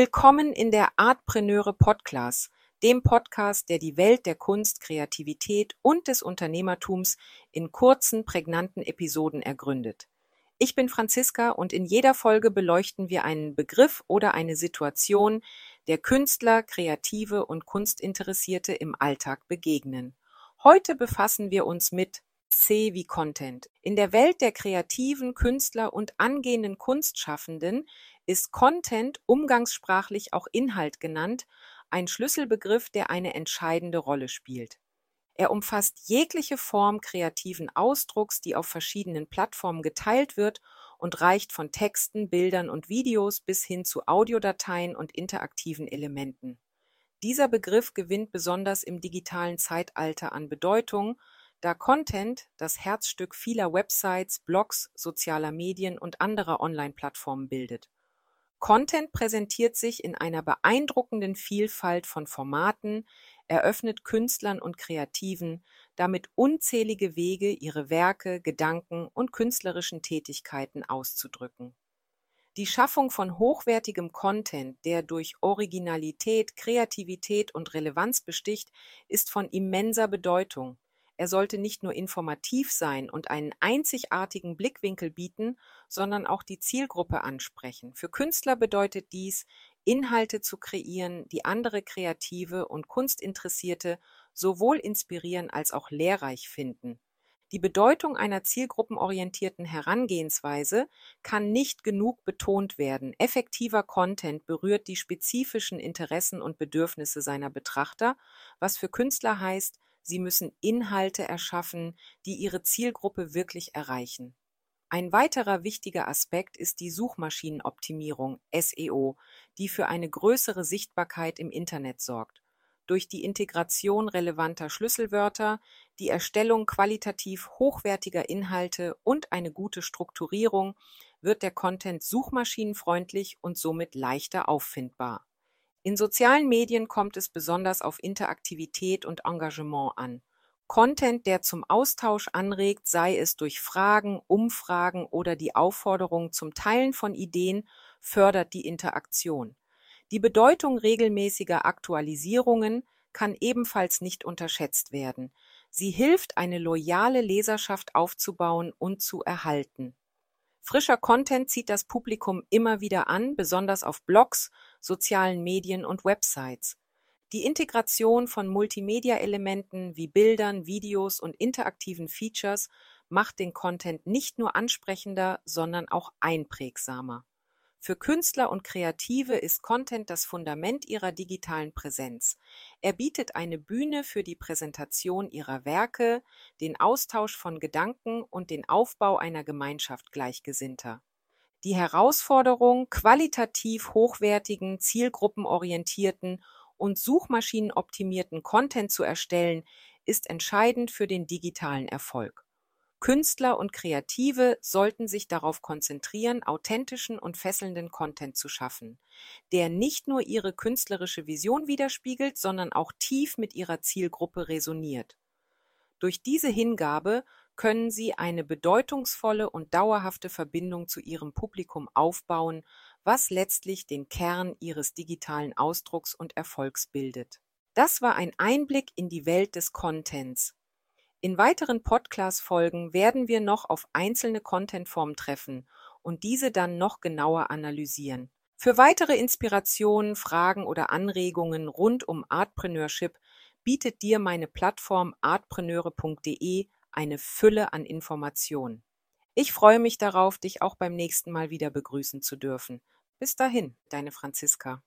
Willkommen in der Artpreneure Podcast, dem Podcast, der die Welt der Kunst, Kreativität und des Unternehmertums in kurzen, prägnanten Episoden ergründet. Ich bin Franziska und in jeder Folge beleuchten wir einen Begriff oder eine Situation, der Künstler, Kreative und Kunstinteressierte im Alltag begegnen. Heute befassen wir uns mit C wie Content. In der Welt der kreativen Künstler und angehenden Kunstschaffenden ist Content umgangssprachlich auch Inhalt genannt, ein Schlüsselbegriff, der eine entscheidende Rolle spielt. Er umfasst jegliche Form kreativen Ausdrucks, die auf verschiedenen Plattformen geteilt wird und reicht von Texten, Bildern und Videos bis hin zu Audiodateien und interaktiven Elementen. Dieser Begriff gewinnt besonders im digitalen Zeitalter an Bedeutung, da Content das Herzstück vieler Websites, Blogs, sozialer Medien und anderer Online-Plattformen bildet. Content präsentiert sich in einer beeindruckenden Vielfalt von Formaten, eröffnet Künstlern und Kreativen damit unzählige Wege, ihre Werke, Gedanken und künstlerischen Tätigkeiten auszudrücken. Die Schaffung von hochwertigem Content, der durch Originalität, Kreativität und Relevanz besticht, ist von immenser Bedeutung. Er sollte nicht nur informativ sein und einen einzigartigen Blickwinkel bieten, sondern auch die Zielgruppe ansprechen. Für Künstler bedeutet dies, Inhalte zu kreieren, die andere Kreative und Kunstinteressierte sowohl inspirieren als auch lehrreich finden. Die Bedeutung einer zielgruppenorientierten Herangehensweise kann nicht genug betont werden. Effektiver Content berührt die spezifischen Interessen und Bedürfnisse seiner Betrachter, was für Künstler heißt, Sie müssen Inhalte erschaffen, die Ihre Zielgruppe wirklich erreichen. Ein weiterer wichtiger Aspekt ist die Suchmaschinenoptimierung (SEO), die für eine größere Sichtbarkeit im Internet sorgt. Durch die Integration relevanter Schlüsselwörter, die Erstellung qualitativ hochwertiger Inhalte und eine gute Strukturierung wird der Content suchmaschinenfreundlich und somit leichter auffindbar in sozialen Medien kommt es besonders auf Interaktivität und Engagement an. Content, der zum Austausch anregt, sei es durch Fragen, Umfragen oder die Aufforderung zum Teilen von Ideen, fördert die Interaktion. Die Bedeutung regelmäßiger Aktualisierungen kann ebenfalls nicht unterschätzt werden. Sie hilft, eine loyale Leserschaft aufzubauen und zu erhalten. Frischer Content zieht das Publikum immer wieder an, besonders auf Blogs, sozialen Medien und Websites. Die Integration von Multimedia-Elementen wie Bildern, Videos und interaktiven Features macht den Content nicht nur ansprechender, sondern auch einprägsamer. Für Künstler und Kreative ist Content das Fundament ihrer digitalen Präsenz. Er bietet eine Bühne für die Präsentation ihrer Werke, den Austausch von Gedanken und den Aufbau einer Gemeinschaft Gleichgesinnter. Die Herausforderung, qualitativ hochwertigen, zielgruppenorientierten und suchmaschinenoptimierten Content zu erstellen, ist entscheidend für den digitalen Erfolg. Künstler und Kreative sollten sich darauf konzentrieren, authentischen und fesselnden Content zu schaffen, der nicht nur ihre künstlerische Vision widerspiegelt, sondern auch tief mit ihrer Zielgruppe resoniert. Durch diese Hingabe können sie eine bedeutungsvolle und dauerhafte Verbindung zu ihrem Publikum aufbauen, was letztlich den Kern ihres digitalen Ausdrucks und Erfolgs bildet. Das war ein Einblick in die Welt des Contents. In weiteren Podcast-Folgen werden wir noch auf einzelne Contentformen treffen und diese dann noch genauer analysieren. Für weitere Inspirationen, Fragen oder Anregungen rund um Artpreneurship bietet dir meine Plattform artpreneure.de eine Fülle an Informationen. Ich freue mich darauf, dich auch beim nächsten Mal wieder begrüßen zu dürfen. Bis dahin, deine Franziska.